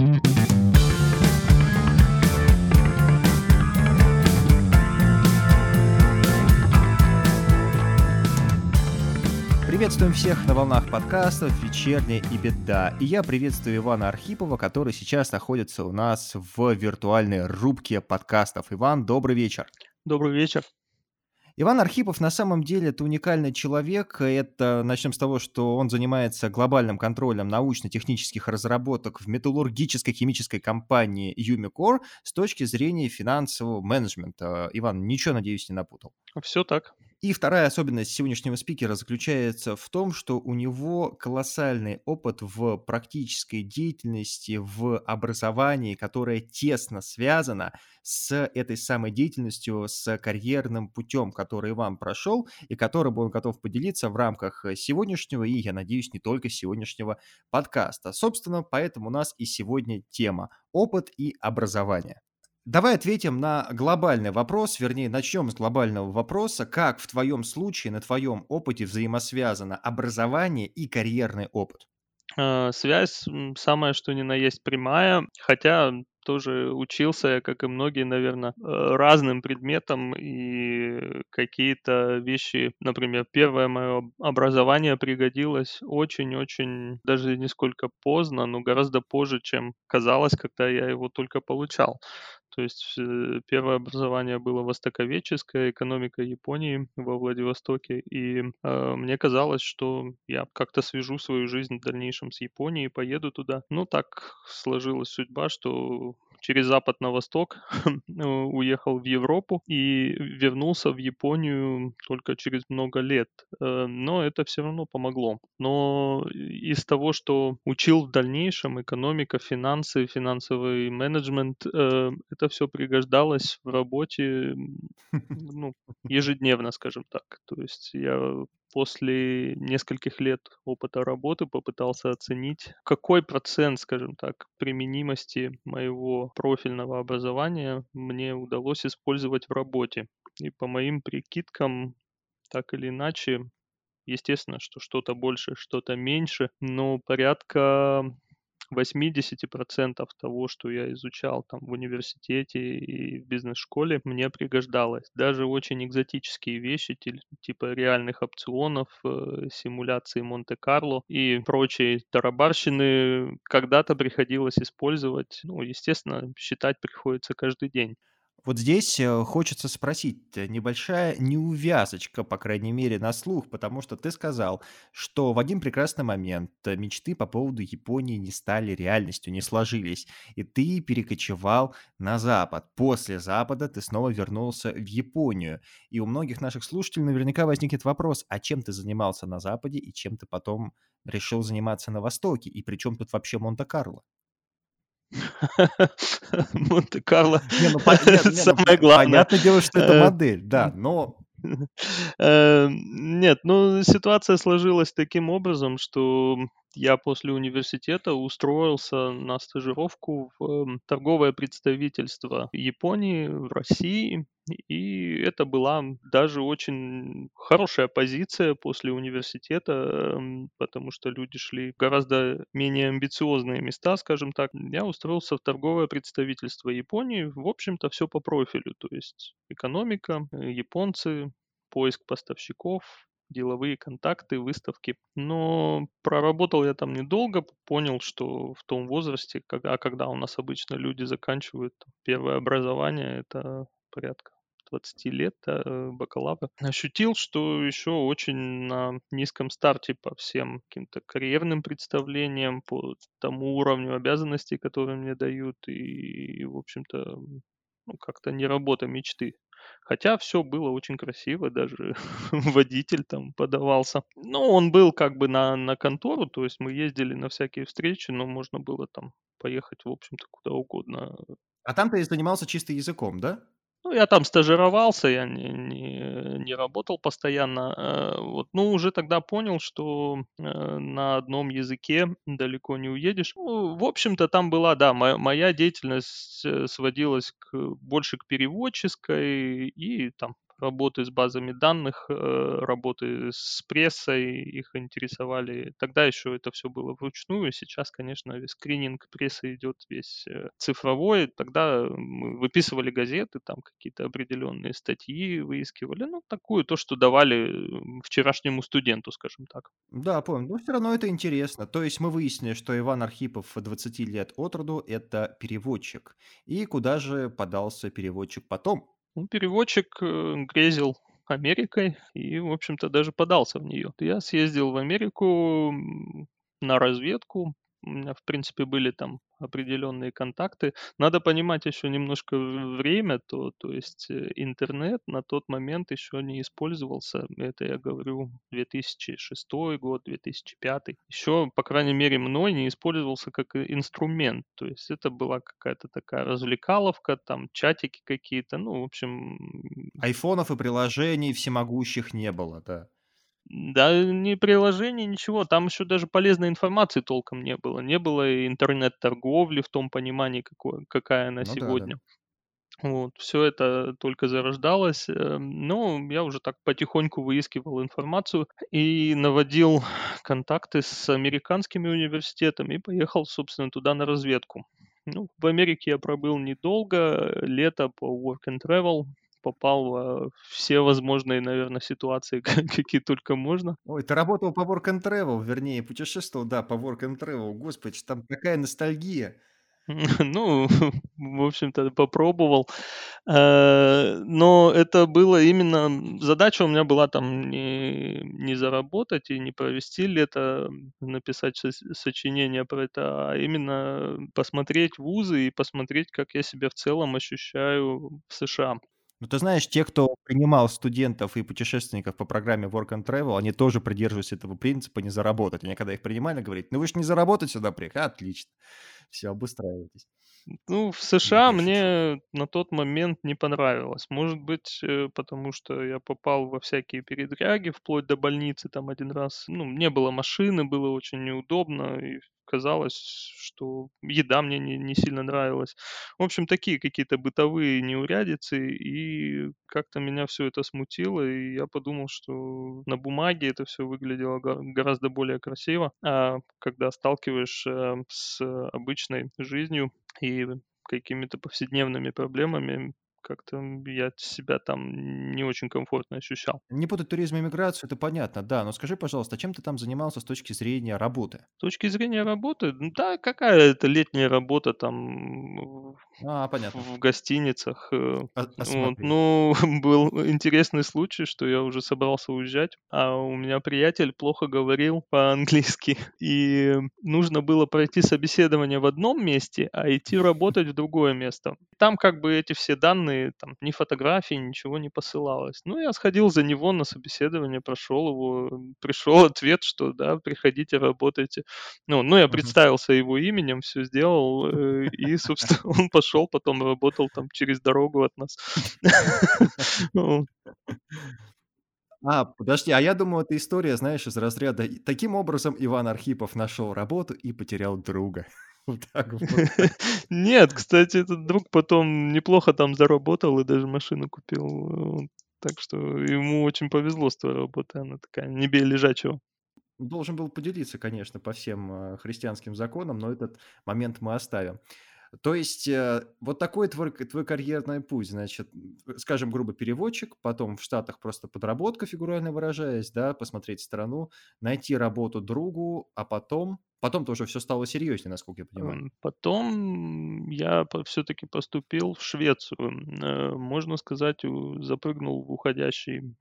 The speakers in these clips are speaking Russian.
Приветствуем всех на волнах подкастов «Вечерняя и беда». И я приветствую Ивана Архипова, который сейчас находится у нас в виртуальной рубке подкастов. Иван, добрый вечер. Добрый вечер. Иван Архипов на самом деле это уникальный человек. Это начнем с того, что он занимается глобальным контролем научно-технических разработок в металлургической химической компании Umicore с точки зрения финансового менеджмента. Иван, ничего, надеюсь, не напутал. Все так. И вторая особенность сегодняшнего спикера заключается в том, что у него колоссальный опыт в практической деятельности, в образовании, которое тесно связано с этой самой деятельностью, с карьерным путем, который Иван прошел и которым он готов поделиться в рамках сегодняшнего и, я надеюсь, не только сегодняшнего подкаста. Собственно, поэтому у нас и сегодня тема «Опыт и образование». Давай ответим на глобальный вопрос, вернее, начнем с глобального вопроса. Как в твоем случае, на твоем опыте взаимосвязано образование и карьерный опыт? Э, связь самая что ни на есть прямая, хотя тоже учился как и многие, наверное, э, разным предметам, и какие-то вещи, например, первое мое образование пригодилось очень-очень, даже не сколько поздно, но гораздо позже, чем казалось, когда я его только получал. То есть э, первое образование было востоковедческое, экономика Японии во Владивостоке, и э, мне казалось, что я как-то свяжу свою жизнь в дальнейшем с Японией, поеду туда. Ну, так сложилась судьба, что через Запад на Восток, ну, уехал в Европу и вернулся в Японию только через много лет. Э, но это все равно помогло. Но из того, что учил в дальнейшем, экономика, финансы, финансовый менеджмент, э, это все пригождалось в работе ну, ежедневно, скажем так. То есть я после нескольких лет опыта работы попытался оценить, какой процент, скажем так, применимости моего профильного образования мне удалось использовать в работе. И по моим прикидкам, так или иначе, естественно, что что-то больше, что-то меньше, но порядка 80% того, что я изучал там в университете и в бизнес-школе, мне пригождалось. Даже очень экзотические вещи, типа реальных опционов, э, симуляции Монте-Карло и прочие тарабарщины когда-то приходилось использовать. Ну, естественно, считать приходится каждый день. Вот здесь э, хочется спросить, э, небольшая неувязочка, по крайней мере, на слух, потому что ты сказал, что в один прекрасный момент э, мечты по поводу Японии не стали реальностью, не сложились, и ты перекочевал на Запад. После Запада ты снова вернулся в Японию. И у многих наших слушателей наверняка возникнет вопрос, а чем ты занимался на Западе и чем ты потом решил заниматься на Востоке? И при чем тут вообще Монте-Карло? Монте-Карло. Ну, ну, самое главное. Понятное дело, что это э, модель, да, но Э, нет, ну, ситуация сложилась таким образом, что я после университета устроился на стажировку в торговое представительство Японии в России, и это была даже очень хорошая позиция после университета, потому что люди шли гораздо менее амбициозные места, скажем так. Я устроился в торговое представительство Японии, в общем-то, все по профилю, то есть экономика, э, японцы, поиск поставщиков, деловые контакты, выставки. Но проработал я там недолго, понял, что в том возрасте, когда, когда у нас обычно люди заканчивают первое образование, это порядка 20 лет э, бакалавра, ощутил, что еще очень на низком старте по всем каким-то карьерным представлениям, по тому уровню обязанностей, которые мне дают, и, в общем-то, ну, как-то не работа мечты. Хотя все было очень красиво, даже водитель там подавался. Ну, он был как бы на, на контору, то есть мы ездили на всякие встречи, но можно было там поехать, в общем-то, куда угодно. А там ты занимался чисто языком, да? Ну, я там стажировался, я не, не, не работал постоянно. Э, вот, ну, уже тогда понял, что э, на одном языке далеко не уедешь. Ну, в общем-то, там была, да, моя, моя деятельность э, сводилась к, больше к переводческой и там работы с базами данных, э, работы с прессой, их интересовали. Тогда еще это все было вручную, сейчас, конечно, скрининг прессы идет весь э, цифровой. Тогда мы выписывали газеты, там какие-то определенные статьи выискивали, ну, такую, то, что давали вчерашнему студенту, скажем так. Да, понял. Но все равно это интересно. То есть мы выяснили, что Иван Архипов 20 лет от роду– это переводчик. И куда же подался переводчик потом? Ну, переводчик э, грезил Америкой и, в общем-то, даже подался в нее. Я съездил в Америку на разведку, у меня, в принципе, были там определенные контакты. Надо понимать еще немножко время, то, то есть э, интернет на тот момент еще не использовался. Это я говорю 2006 год, 2005. Еще, по крайней мере, мной не использовался как инструмент. То есть это была какая-то такая развлекаловка, там чатики какие-то, ну, в общем... Айфонов и приложений всемогущих не было, да. Да, ни приложений, ничего. Там еще даже полезной информации толком не было. Не было интернет-торговли в том понимании, какой, какая она Ну да, да. сегодня. Вот, все это только зарождалось. э, Но я уже так потихоньку выискивал информацию и наводил контакты с американскими университетами и поехал, собственно, туда на разведку. Ну, в Америке я пробыл недолго, лето по work and travel, попал во все возможные, наверное, ситуации, какие только можно. Ой, ты работал по Work and Travel, вернее, путешествовал, да, по Work and Travel. Господи, там такая ностальгия. Ну, в общем-то, попробовал. Э, но это было именно задача у меня была там не не заработать и не провести лето, написать со сочинение про это, а именно посмотреть вузы и посмотреть, как я себя в целом ощущаю в США. Ну, ты знаешь, те, кто принимал студентов и путешественников по программе Work and Travel, они тоже придерживаются этого принципа не заработать. Они когда их принимали, говорят, ну вы же не заработать сюда приехали. Отлично. Все, обустраивайтесь. Ну, в США мне на тот момент не понравилось. Может быть, э, потому что я попал во всякие передряги, вплоть до больницы там один раз. Ну, не было машины, было очень неудобно, и казалось, что еда мне не, не сильно нравилась. В общем, такие какие-то бытовые неурядицы, и как-то меня все это смутило, и я подумал, что на бумаге это все выглядело гораздо более красиво, а когда сталкиваешься с обычной жизнью, и какими-то повседневными проблемами как-то я себя там не очень комфортно ощущал. Не путать туризм и миграцию, это понятно, да. Но скажи, пожалуйста, а чем ты там занимался с точки зрения работы? С точки зрения работы, да, какая это летняя работа там А, понятно. в гостиницах. э, А, а Вот. Ну, был интересный случай, что я уже собрался уезжать, а у меня приятель плохо говорил по-английски, и нужно было пройти собеседование в одном месте, а идти работать в другое место. Там как бы эти все данные, там ни фотографий, ничего не посылалось. Ну, я сходил за него на собеседование, прошел его, пришел ответ, что да, приходите, работайте. Ну, ну я представился его именем, все сделал, э, и, собственно, он пошел, потом работал там через дорогу от нас. А, подожди, а я думал, это история, знаешь, из разряда таким образом Иван Архипов нашел работу и потерял друга. Вот так вот. Нет, кстати, этот друг потом неплохо там заработал и даже машину купил. Так что ему очень повезло с той работой. Она такая, не бей лежачего. Должен был поделиться, конечно, по всем, э, христианским законам, но этот момент мы оставим. То есть, э, вот такой твой твой карьерный путь, значит, скажем грубо, переводчик, потом в Штатах просто подработка, фигурально выражаясь, да, посмотреть страну, найти работу другу, а потом потом-то уже всё стало серьезнее, насколько я понимаю. М, потом я все-таки поступил в Швецию. Э, можно сказать, запрыгнул в уходящий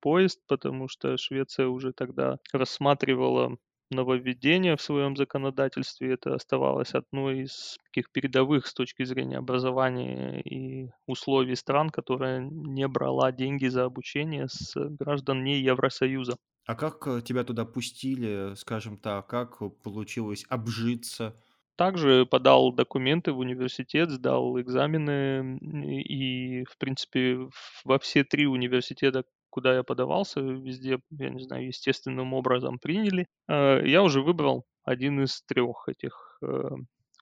поезд, потому что Швеция уже тогда рассматривала нововведения в своем законодательстве. Это оставалось одной из таких передовых с точки зрения образования и условий стран, которая не брала деньги за обучение с граждан не Евросоюза. А как, э, тебя туда пустили, скажем так? Как, получилось обжиться? Также подал документы в университет, сдал экзамены, и, в принципе, во все 3 университета, куда я подавался, везде, я не знаю, естественным образом приняли. Э, я уже выбрал один из трех этих, э,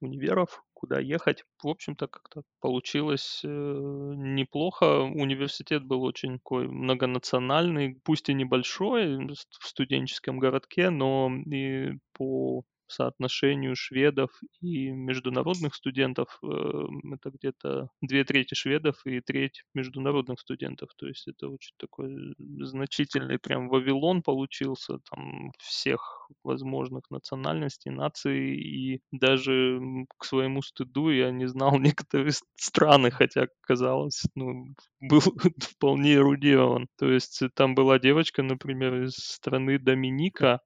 универов, куда ехать. В общем-то, как-то получилось, э, неплохо. Университет был очень такой многонациональный, пусть и небольшой, в студенческом городке, но и по соотношению шведов и международных студентов, эм, это где-то две трети шведов и треть международных студентов. То есть это очень такой значительный прям Вавилон получился, там всех возможных национальностей, наций, и даже к своему стыду я не знал некоторые страны, хотя казалось, ну, был вполне эрудирован. То есть там была девочка, например, из страны Доминика,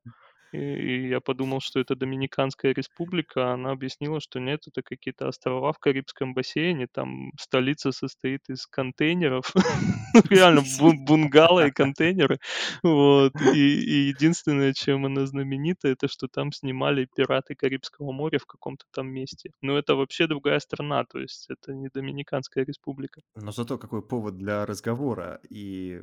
и я подумал, что это Доминиканская республика. Она объяснила, что нет, это какие-то острова в Карибском бассейне. Там столица состоит из контейнеров. Реально, бунгало и контейнеры. Вот. И, единственное, чем она знаменита, это что там снимали «Пираты Карибского моря» в каком-то там месте. Но это вообще другая страна, то есть это не Доминиканская республика. Но зато какой повод для разговора. И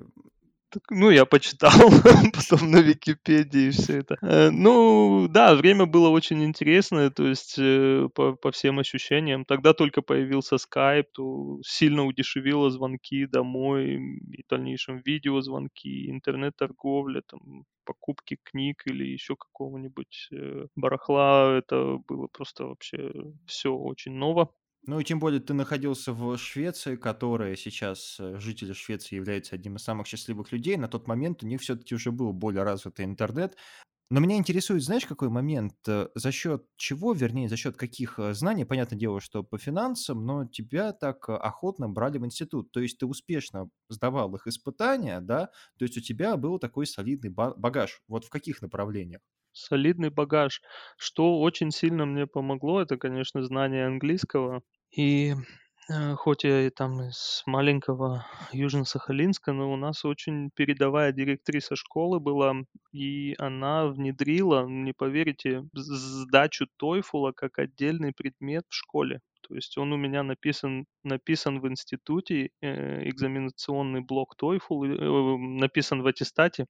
ну, я почитал потом на Википедии все это. Э, ну, да, время было очень интересное, то есть э, по, по всем ощущениям. Тогда только появился Skype, то сильно удешевило звонки домой, и в дальнейшем видеозвонки, интернет-торговля, там, покупки книг или еще какого-нибудь э, барахла. Это было просто вообще все очень ново. Ну и тем более ты находился в Швеции, которая сейчас, э, жители Швеции являются одним из самых счастливых людей. На тот момент у них все-таки уже был более развитый интернет. Но меня интересует, знаешь, какой момент, э, за счет чего, вернее, за счет каких э, знаний, понятное дело, что по финансам, но тебя так охотно брали в институт. То есть ты успешно сдавал их испытания, да, то есть у тебя был такой солидный багаж. Вот в каких направлениях? Солидный багаж. Что очень сильно мне помогло, это, конечно, знание английского. И э, хоть я и там из маленького Южно-Сахалинска, но у нас очень передовая директриса школы была, и она внедрила, не поверите, сдачу TOEFL как отдельный предмет в школе. То есть он у меня написан, написан в институте, э, экзаменационный блок TOEFL, э, написан в аттестате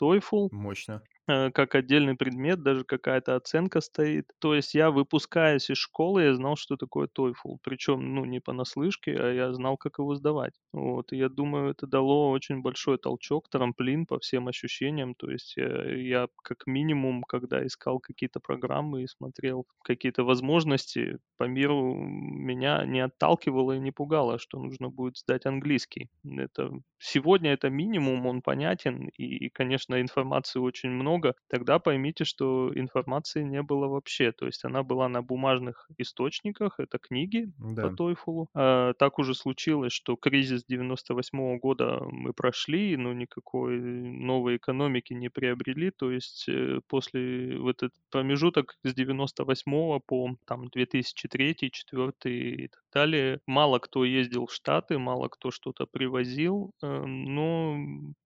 TOEFL, Мощно. Э, как отдельный предмет, даже какая-то оценка стоит. То есть я, выпускаясь из школы, я знал, что такое TOEFL. Причем, ну, не понаслышке, а я знал, как его сдавать. Вот, и я думаю, это дало очень большой толчок, трамплин по всем ощущениям. То есть я, я как минимум, когда искал какие-то программы и смотрел какие-то возможности по миру, меня не отталкивало и не пугало, что нужно будет сдать английский. Это, сегодня это минимум, он понятен, и, конечно, информации очень много, много, тогда поймите, что информации не было вообще. То есть она была на бумажных источниках, это книги да. по TOEFL. А, так уже случилось, что кризис 98 -го года мы прошли, но никакой новой экономики не приобрели. То есть э, после в этот промежуток с 98 по там 2003, 2004 и так далее, мало кто ездил в Штаты, мало кто что-то привозил, э, но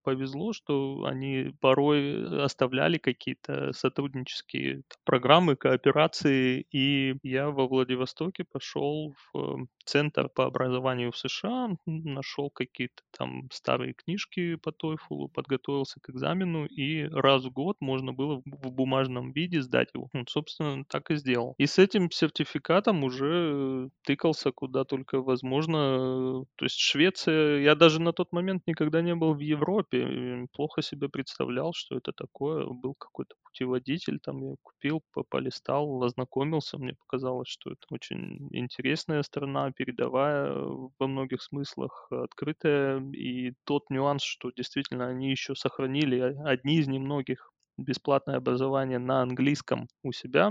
повезло, что они порой оставляли оформляли какие-то сотруднические программы, кооперации, и я во Владивостоке пошел в центр по образованию в США, нашел какие-то там старые книжки по TOEFL, подготовился к экзамену, и раз в год можно было в бумажном виде сдать его. Ну, собственно, так и сделал. И с этим сертификатом уже тыкался куда только возможно. То есть Швеция, я даже на тот момент никогда не был в Европе, плохо себе представлял, что это такое. Был какой-то путеводитель, там я купил, полистал, ознакомился, мне показалось, что это очень интересная страна, передовая во многих смыслах, открытая, и тот нюанс, что действительно они еще сохранили одни из немногих бесплатное образование на английском у себя,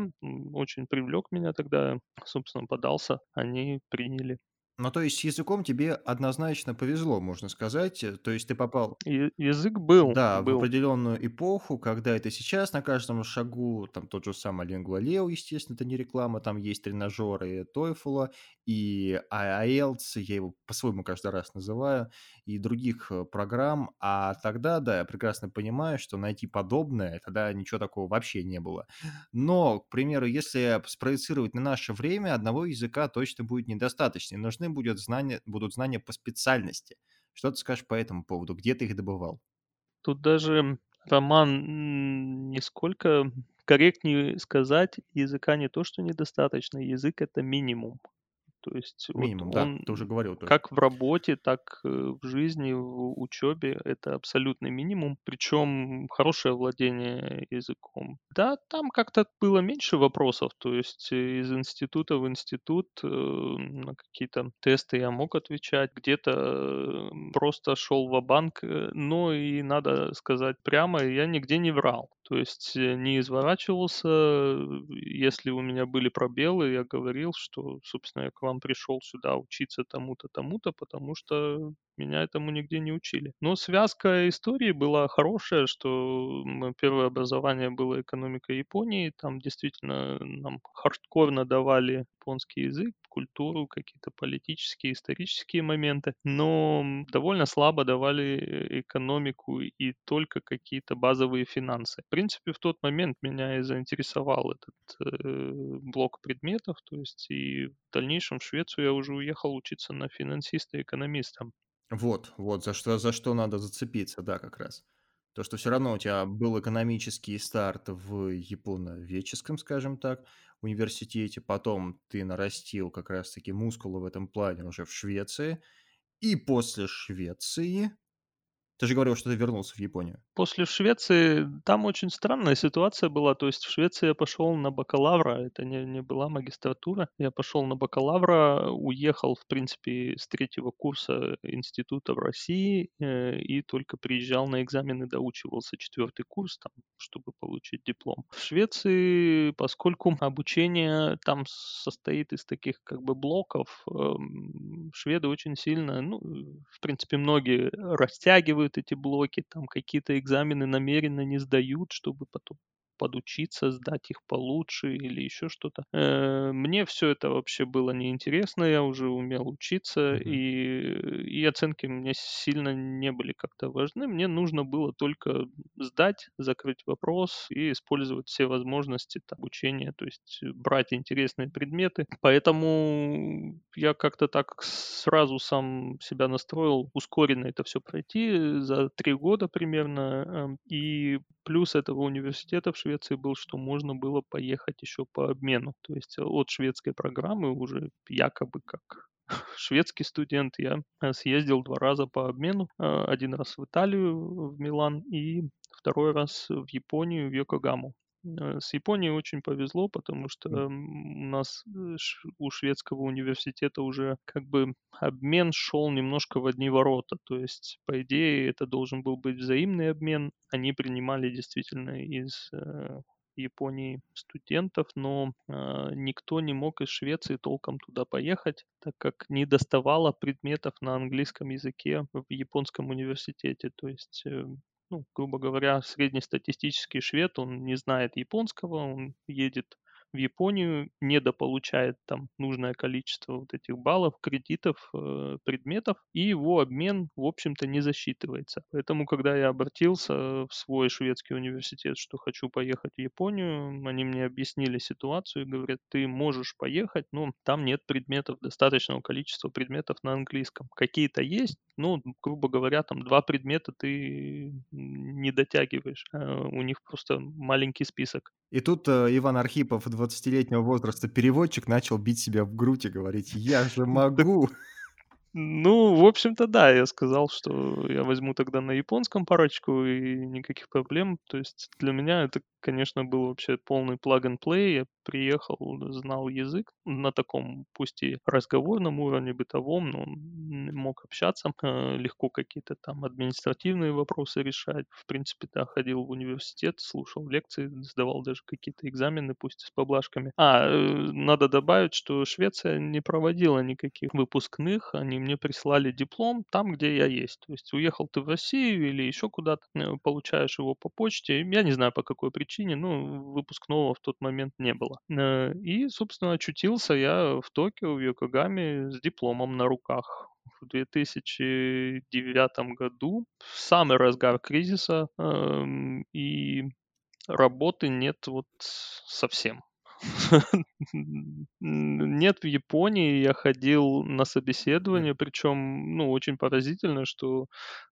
очень привлек меня тогда, собственно, подался, они приняли. Ну, то есть с языком тебе однозначно повезло, можно сказать. Э, то есть ты попал Я- язык был, да, в был. определенную эпоху, когда это сейчас на каждом шагу, там тот же самый Lingua естественно, это не реклама, там есть тренажеры TOEFL и IELTS, я его по-своему каждый раз называю, и других э, программ. А тогда, да, я прекрасно понимаю, что найти подобное, тогда ничего такого вообще не было. Но, к примеру, если спроецировать на наше время, одного языка точно будет недостаточно. Нужны будут знания, будут знания по специальности. Что ты скажешь по этому поводу? Где ты их добывал? Тут даже роман не сколько корректнее сказать, языка не то что недостаточно, язык- это минимум. То есть вот Минимум, да, он ты уже говорил тоже. как в работе, так, э, в жизни, в учебе- это абсолютный минимум, причем хорошее владение языком. Да, там как-то было меньше вопросов, то есть э, из института в институт, э, на какие-то тесты я мог отвечать, где-то, просто шел ва-банк, э, но и надо сказать прямо, я нигде не врал. То есть, э, не изворачивался, э, если у меня были пробелы, я говорил, что, собственно, я к вам пришел сюда учиться тому-то, тому-то, потому что меня этому нигде не учили. Но связка истории была хорошая, что первое образование было экономика Японии. Там действительно нам хардкорно давали японский язык, культуру, какие-то политические, исторические моменты, но довольно слабо давали э, экономику и только какие-то базовые финансы. Принципе, в тот момент меня и заинтересовал этот э, блок предметов, то есть и в дальнейшем в Швецию я уже уехал учиться на финансиста-экономиста. Вот, вот, за что, за что надо зацепиться, да, как раз. То, что все равно у тебя был экономический старт в японоведческом, скажем так, университете, потом ты нарастил как раз-таки мускулы в этом плане уже в Швеции, и после Швеции ты же говорил, что ты вернулся в Японию. После Швеции там очень странная ситуация была. То есть в Швеции я пошел на бакалавра, это не, не была магистратура. Я пошел на бакалавра, уехал, в принципе, с третьего курса института в России э, и только приезжал на экзамены, доучивался четвертый курс, там, чтобы получить диплом. В Швеции, поскольку обучение там состоит из таких как бы блоков, э, шведы очень сильно, ну, в принципе, многие растягивают эти блоки, там какие-то экзамены намеренно не сдают, чтобы потом подучиться, сдать их получше или еще что-то. Э, мне все это вообще было неинтересно, я уже умел учиться, Мгм. и, и оценки мне сильно не были как-то важны. Мне нужно было только сдать, закрыть вопрос и использовать все возможности обучения, то есть брать интересные предметы. Поэтому я как-то так сразу сам себя настроил ускоренно это все пройти за три года примерно. эм, И плюс этого университета в Швеции был, что можно было поехать еще по обмену. То есть от шведской программы уже якобы как шведский студент я э, съездил два раза по обмену. Э, Один раз в Италию, в Милан, и второй раз в Японию, в Йокогаму. Э, С Японией очень повезло, потому что у нас э, у шведского университета уже как бы обмен шел немножко в одни ворота. То есть, по идее, это должен был быть взаимный обмен. Они принимали действительно из э, Японии студентов, но э, никто не мог из Швеции толком туда поехать, так как не доставало предметов на английском языке в японском университете. То есть э, ну, грубо говоря, среднестатистический швед, он не знает японского, он едет в Японию, недополучает там нужное количество вот этих баллов, кредитов, э, предметов, и его обмен, в общем-то, не засчитывается. Поэтому, когда я обратился в свой шведский университет, что хочу поехать в Японию, они мне объяснили ситуацию и говорят, ты можешь поехать, но там нет предметов, достаточного количества предметов на английском. Какие-то есть, ну, грубо говоря, там два предмета ты не дотягиваешь. Э, У них просто маленький список. И тут э, Иван Архипов, 20-летнего возраста переводчик, начал бить себя в грудь и говорить, я же могу. Ну, в общем-то, да, я сказал, что я возьму тогда на японском парочку и никаких проблем. То есть для меня это, конечно, был вообще полный plug-and-play. Я приехал, знал язык на таком, пусть и разговорном уровне, бытовом, но мог общаться, э, легко какие-то там административные вопросы решать. В принципе, да, ходил в университет, слушал лекции, сдавал даже какие-то экзамены, пусть и с поблажками. А, э, надо добавить, что Швеция не проводила никаких выпускных, они мне прислали диплом там, где я есть. То есть уехал ты в Россию или еще куда-то, э, получаешь его по почте. Я не знаю по какой причине, но выпускного в тот момент не было. Э, И, собственно, очутился я в Токио, в Йокогаме с дипломом на руках в 2009 году, в самый разгар кризиса, эм, и работы нет вот совсем. Нет, в Японии я ходил на собеседование, причем, ну, очень поразительно, что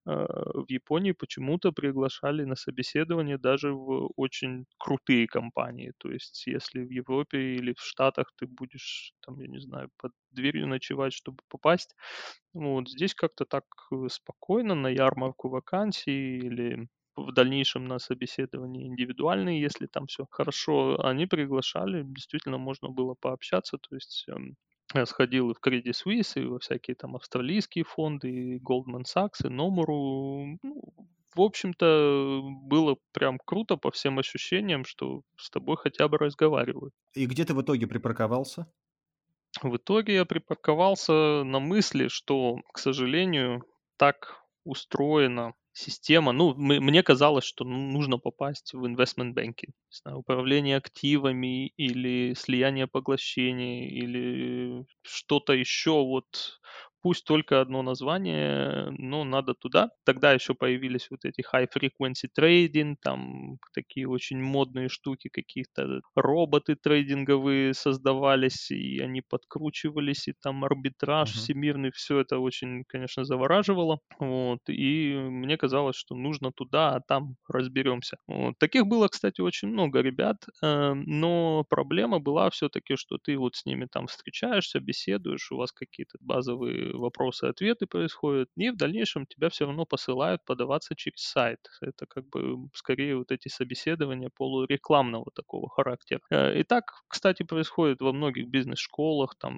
э, в Японии почему-то приглашали на собеседование даже в очень крутые компании. То есть, если в Европе или в Штатах ты будешь, там, я не знаю, под дверью ночевать, чтобы попасть, вот здесь как-то так э, спокойно на ярмарку вакансий или в дальнейшем на собеседовании индивидуальные, если там все хорошо, они приглашали, действительно можно было пообщаться, то есть эм, я сходил и в Credit Suisse, и во всякие там австралийские фонды, и Goldman Sachs, и Nomura. Ну, в общем-то, было прям круто по всем ощущениям, что с тобой хотя бы разговаривают. И где ты в итоге припарковался? В итоге я припарковался на мысли, что, к сожалению, так устроена система. Ну, мне казалось, что ну, нужно попасть в не знаю, управление активами или слияние поглощений или что-то еще вот Пусть только одно название, но надо туда. Тогда еще появились вот эти high frequency trading, там такие очень модные штуки, какие-то роботы трейдинговые создавались, и они подкручивались, и там арбитраж Мгм. всемирный, все это очень, конечно, завораживало. Вот, и мне казалось, что нужно туда, а там разберемся. Вот. Таких было, кстати, очень много ребят, э, но проблема была все-таки, что ты вот с ними там встречаешься, беседуешь, у вас какие-то базовые вопросы-ответы происходят, и в дальнейшем тебя все равно посылают подаваться через сайт. Это как бы скорее вот эти собеседования полурекламного такого характера. Э, И так, кстати, происходит во многих бизнес-школах, там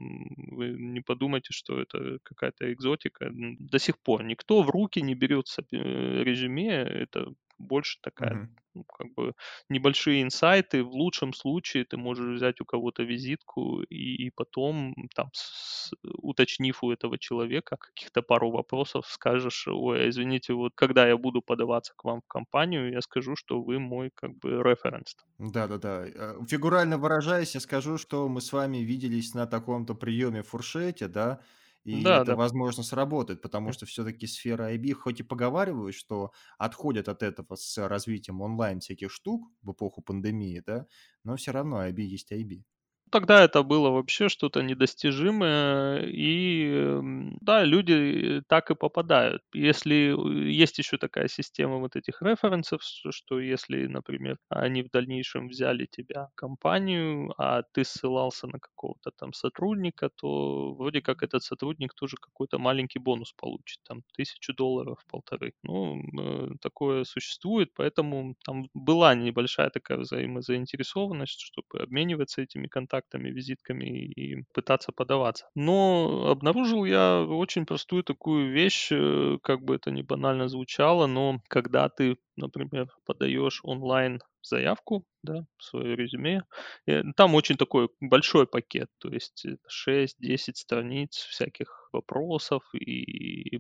вы не подумайте, что это какая-то экзотика. До сих пор никто в руки не берет э, резюме, это больше такая Мгм. ну, как бы небольшие инсайты. В лучшем случае ты можешь взять у кого-то визитку и, и потом, там, с- уточнив у этого человека каких-то пару вопросов, скажешь, ой, извините, вот когда я буду подаваться к вам в компанию, я скажу, что вы мой как бы референс. Да-да-да. Э, фигурально выражаясь, я скажу, что мы с вами виделись на таком-то приеме в фуршете, да, и Да, это, да. возможно, сработает, потому что все-таки сфера IB, хоть и поговаривают, что отходят от этого с развитием онлайн всяких штук в эпоху пандемии, да, но все равно IB есть IB. Тогда это было вообще что-то недостижимое, и, м, да, люди так и попадают. Если э, есть еще такая система вот этих референсов, что что если, например, они в дальнейшем взяли тебя в компанию, а ты ссылался на какого-то там сотрудника, то вроде как этот сотрудник тоже какой-то маленький бонус получит, там тысячу долларов, полторы. Ну, э, такое существует, поэтому там была небольшая такая взаимозаинтересованность, чтобы обмениваться этими контактами, визитками и пытаться подаваться. Но обнаружил я очень простую такую вещь, э, как бы это ни банально звучало, но когда ты, например, подаешь онлайн заявку, да, свое резюме, э, там очень такой большой пакет, то есть э, 6-10 страниц всяких вопросов и, и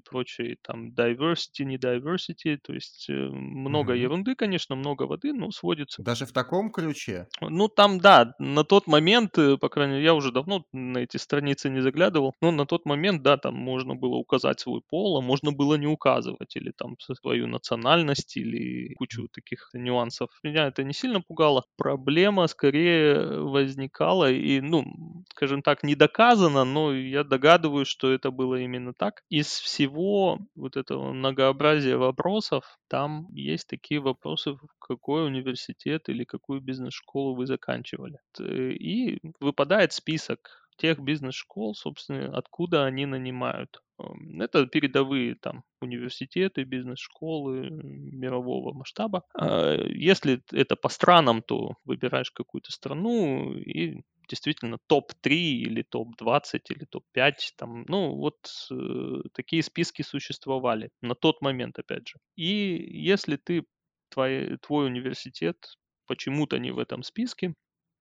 там diversity, не diversity, то есть э, много Мгм. ерунды, конечно, много воды, но сводится Даже в таком ключе? ну, там, да, на тот момент, э, по крайней мере, я уже давно на эти страницы не заглядывал, но на тот момент, да, там можно было указать свой пол, а можно было не указывать, или там свою национальность, или кучу таких нюансов. Меня это не сильно пугало. Проблема скорее возникала, и, ну, скажем так, не доказано, но я догадываюсь, что это было именно так. Из всего вот этого многообразия вопросов, там есть такие вопросы, какой университет или какую бизнес-школу вы заканчивали. Т- И выпадает список тех бизнес-школ, собственно, откуда они нанимают. Ам, Это передовые там университеты, бизнес-школы мирового масштаба. А, Если это по странам, то выбираешь какую-то страну и действительно топ-3 или топ-20 или топ-5, там, ну, вот э, такие списки существовали на тот момент, опять же. И если ты, твой, твой университет почему-то не в этом списке,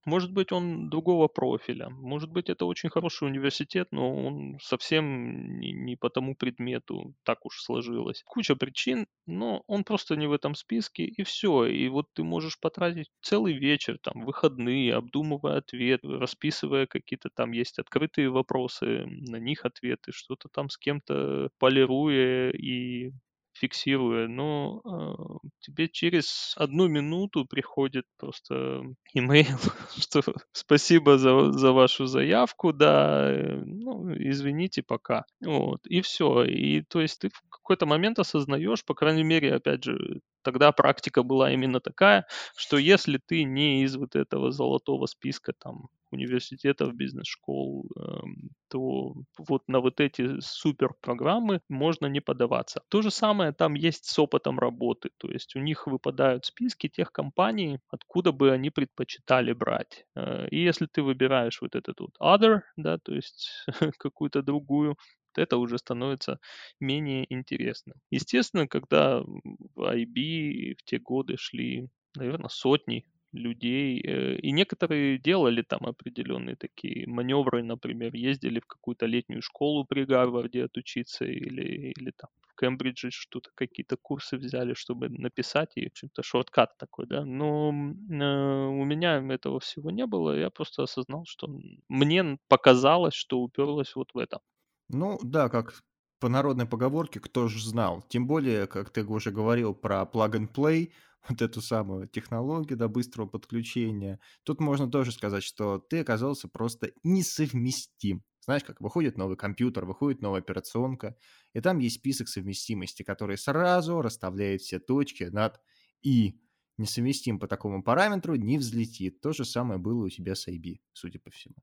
может быть, он другого профиля. Может быть, это очень хороший университет, но он совсем не, не по тому предмету. Так уж сложилось. Куча причин, но он просто не в этом списке, и все. И вот ты можешь потратить целый вечер, там, выходные, обдумывая ответ, расписывая какие-то там есть открытые вопросы, на них ответы, что-то там с кем-то полируя и фиксируя, но э, тебе через одну минуту приходит просто имейл, что спасибо за, за вашу заявку, да, э, ну, извините, пока. Вот, и все. И то есть ты в какой-то момент осознаешь, по крайней мере, опять же, тогда практика была именно такая, что если ты не из вот этого золотого списка там университетов, бизнес-школ, эм, то вот на вот эти супер программы можно не подаваться. То же самое там есть с опытом работы, то есть у них выпадают списки тех компаний, откуда бы они предпочитали брать. Э, и если ты выбираешь вот этот вот other, да, то есть какую-то другую, это уже становится менее интересным. Естественно, когда в IB в те годы шли, наверное, сотни людей, э, и некоторые делали там определенные такие маневры, например, ездили в какую-то летнюю школу при Гарварде отучиться или, или там в Кембридже что-то, какие-то курсы взяли, чтобы написать, и, в общем-то, шорткат такой, да, но э, у меня этого всего не было, я просто осознал, что мне показалось, что уперлось вот в это. Ну да, как по народной поговорке, кто ж знал. Тем более, как ты уже говорил про plug and play, вот эту самую технологию до быстрого подключения. Тут можно тоже сказать, что ты оказался просто несовместим. Знаешь, как выходит новый компьютер, выходит новая операционка, и там есть список совместимости, который сразу расставляет все точки над «и». Несовместим по такому параметру не взлетит. То же самое было у тебя с IB, судя по всему.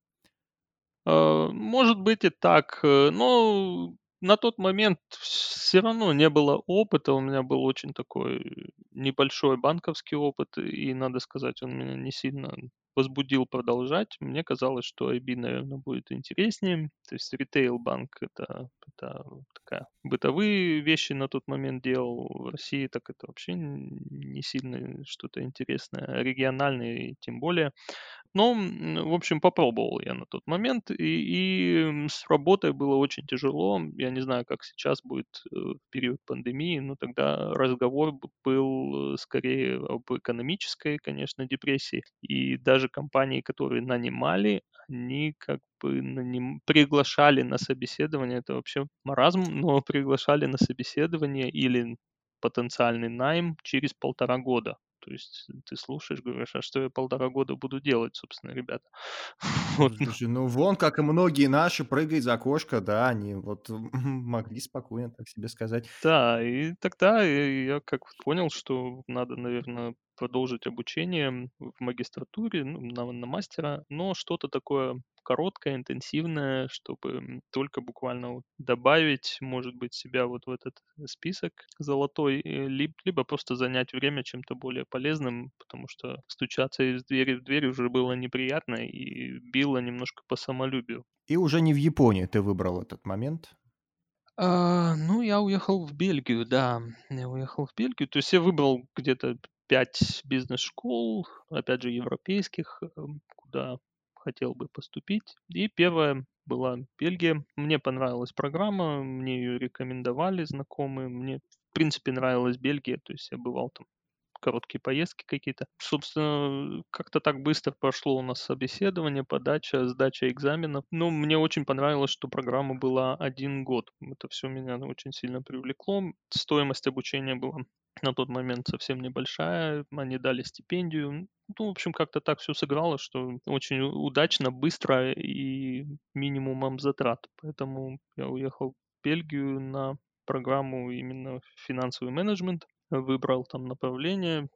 Э, может быть и так, э, но на тот момент все равно не было опыта. У меня был очень такой небольшой банковский опыт, и, надо сказать, он меня не сильно возбудил продолжать. Мне казалось, что IB, наверное, будет интереснее. То есть ритейл-банк — это, это такая бытовые вещи на тот момент делал. В России так это вообще не сильно что-то интересное. Региональные тем более. Но, в общем, попробовал я на тот момент, и, и с работой было очень тяжело. Я не знаю, как сейчас будет э, в период пандемии, но тогда разговор был э, скорее об экономической, конечно, депрессии. И даже компании, которые нанимали, они как бы наним... приглашали на собеседование, это вообще маразм, но приглашали на собеследование или потенциальный найм через полтора года. То есть ты слушаешь, говоришь, а что я полтора года буду делать, собственно, ребята? Вот. Ну. Слушай, ну вон, как и многие наши, прыгать за окошко, да, они вот могли спокойно так себе сказать. Да, и тогда я как понял, что надо, наверное, продолжить обучение в магистратуре, ну, на, на мастера, но что-то такое короткое, интенсивное, чтобы только буквально добавить, может быть, себя вот в этот список золотой, э, либо, либо просто занять время чем-то более полезным, потому что стучаться из двери в дверь уже было неприятно и било немножко по самолюбию. И уже не в Японии ты выбрал этот момент? А, ну, я уехал в Бельгию, да. Я уехал в Бельгию. То есть я выбрал где-то пять бизнес-школ, опять же, европейских, эм, куда хотел бы поступить. И первая была Бельгия. Мне понравилась программа, мне ее рекомендовали знакомые. Мне, в принципе, нравилась Бельгия. То есть я бывал там короткие поездки какие-то. Собственно, как-то так быстро прошло у нас собеседование, подача, сдача экзаменов. Ну, мне очень понравилось, что программа была один год. Это все меня очень сильно привлекло. Стоимость обучения была на тот момент совсем небольшая. Они дали стипендию. Ну, в общем, как-то так все сыграло, что очень удачно, быстро и минимумом затрат. Поэтому я уехал в Бельгию на программу именно финансовый менеджмент выбрал там направление,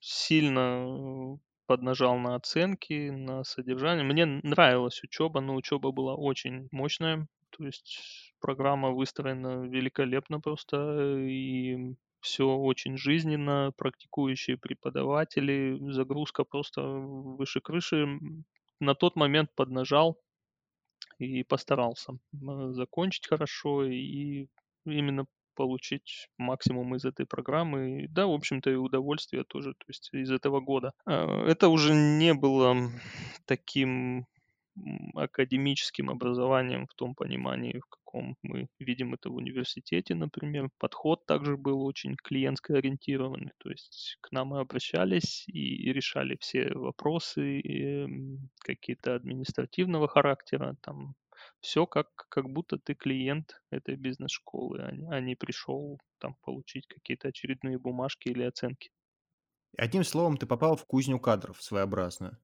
сильно э, поднажал на оценки, на содержание. Мне нравилась учеба, но учеба была очень мощная. То есть программа выстроена великолепно просто, и все очень жизненно, практикующие преподаватели, загрузка просто выше крыши. На тот момент поднажал и постарался закончить хорошо, и именно получить максимум из этой программы. Да, в общем-то, и удовольствие тоже, то есть из этого года. А, это уже не было таким академическим образованием в том понимании, в каком мы видим это в университете, например. Подход также был очень клиентско ориентированный, то есть к нам мы обращались и решали все вопросы какие-то административного характера, там все как, как будто ты клиент этой бизнес-школы, а, а не пришел там получить какие-то очередные бумажки или оценки. Одним словом, ты попал в кузню кадров своеобразную.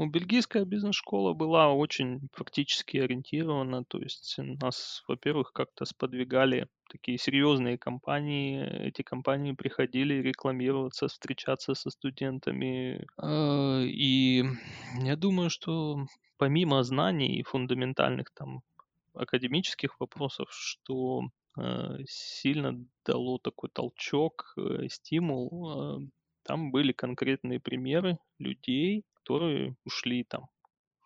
Ну, бельгийская бизнес-школа была очень практически ориентирована, то есть нас, во-первых, как-то сподвигали такие серьезные компании. Эти компании приходили рекламироваться, встречаться со студентами. А, И я думаю, что помимо знаний фундаментальных там академических вопросов, что э, сильно дало такой толчок, э, стимул. э, Там были конкретные примеры людей, которые ушли там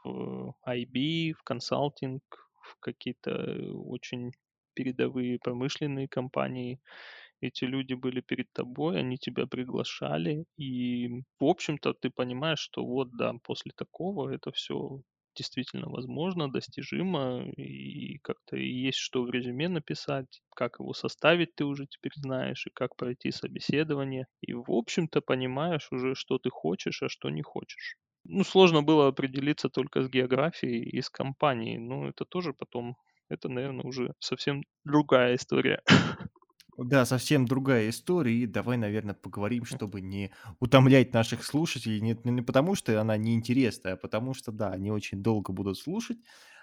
в IB, в консалтинг, в какие-то очень передовые промышленные компании. Эти люди были перед тобой, они тебя приглашали, и, в общем-то, ты понимаешь, что вот, да, после такого это все действительно возможно, достижимо, и как-то есть что в резюме написать, как его составить ты уже теперь знаешь, и как пройти собеседование. И, в общем-то, понимаешь уже, что ты хочешь, а что не хочешь. Ну, сложно было определиться только с географией и с компанией, но это тоже потом, это, наверное, уже совсем другая история. Да, совсем другая история, и давай, наверное, поговорим, чтобы не утомлять наших слушателей, не, не потому, что она неинтересная, а потому что, да, они очень долго будут слушать,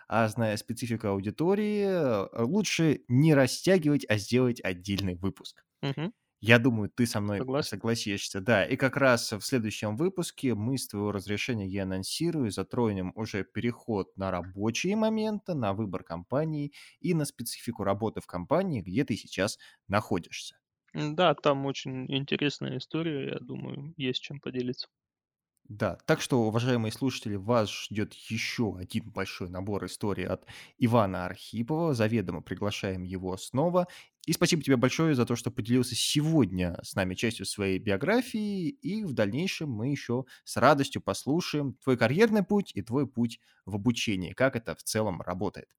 а зная специфику аудитории, э, лучше не растягивать, а сделать отдельный выпуск. Мгм. Я думаю, ты со мной Согласен. согласишься, да. И как раз в следующем выпуске мы, с твоего разрешения, я анонсирую, затронем уже переход на рабочие моменты, на выбор компании и на специфику работы в компании, где ты сейчас находишься. Да, там очень интересная история, я думаю, есть чем поделиться. Да, так что, уважаемые слушатели, вас ждет еще один большой набор историй от Ивана Архипова. Заведомо приглашаем его снова. И спасибо тебе большое за то, что поделился сегодня с нами частью своей биографии. И в дальнейшем мы еще с радостью послушаем твой карьерный путь и твой путь в обучении, как это в целом работает.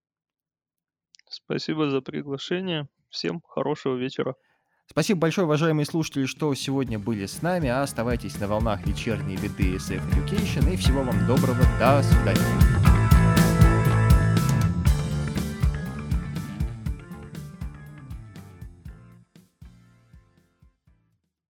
Спасибо за приглашение. Всем хорошего вечера. Спасибо большое, уважаемые слушатели, что сегодня были с нами. Оставайтесь на волнах вечерней беды SF Education. И всего вам доброго. До свидания.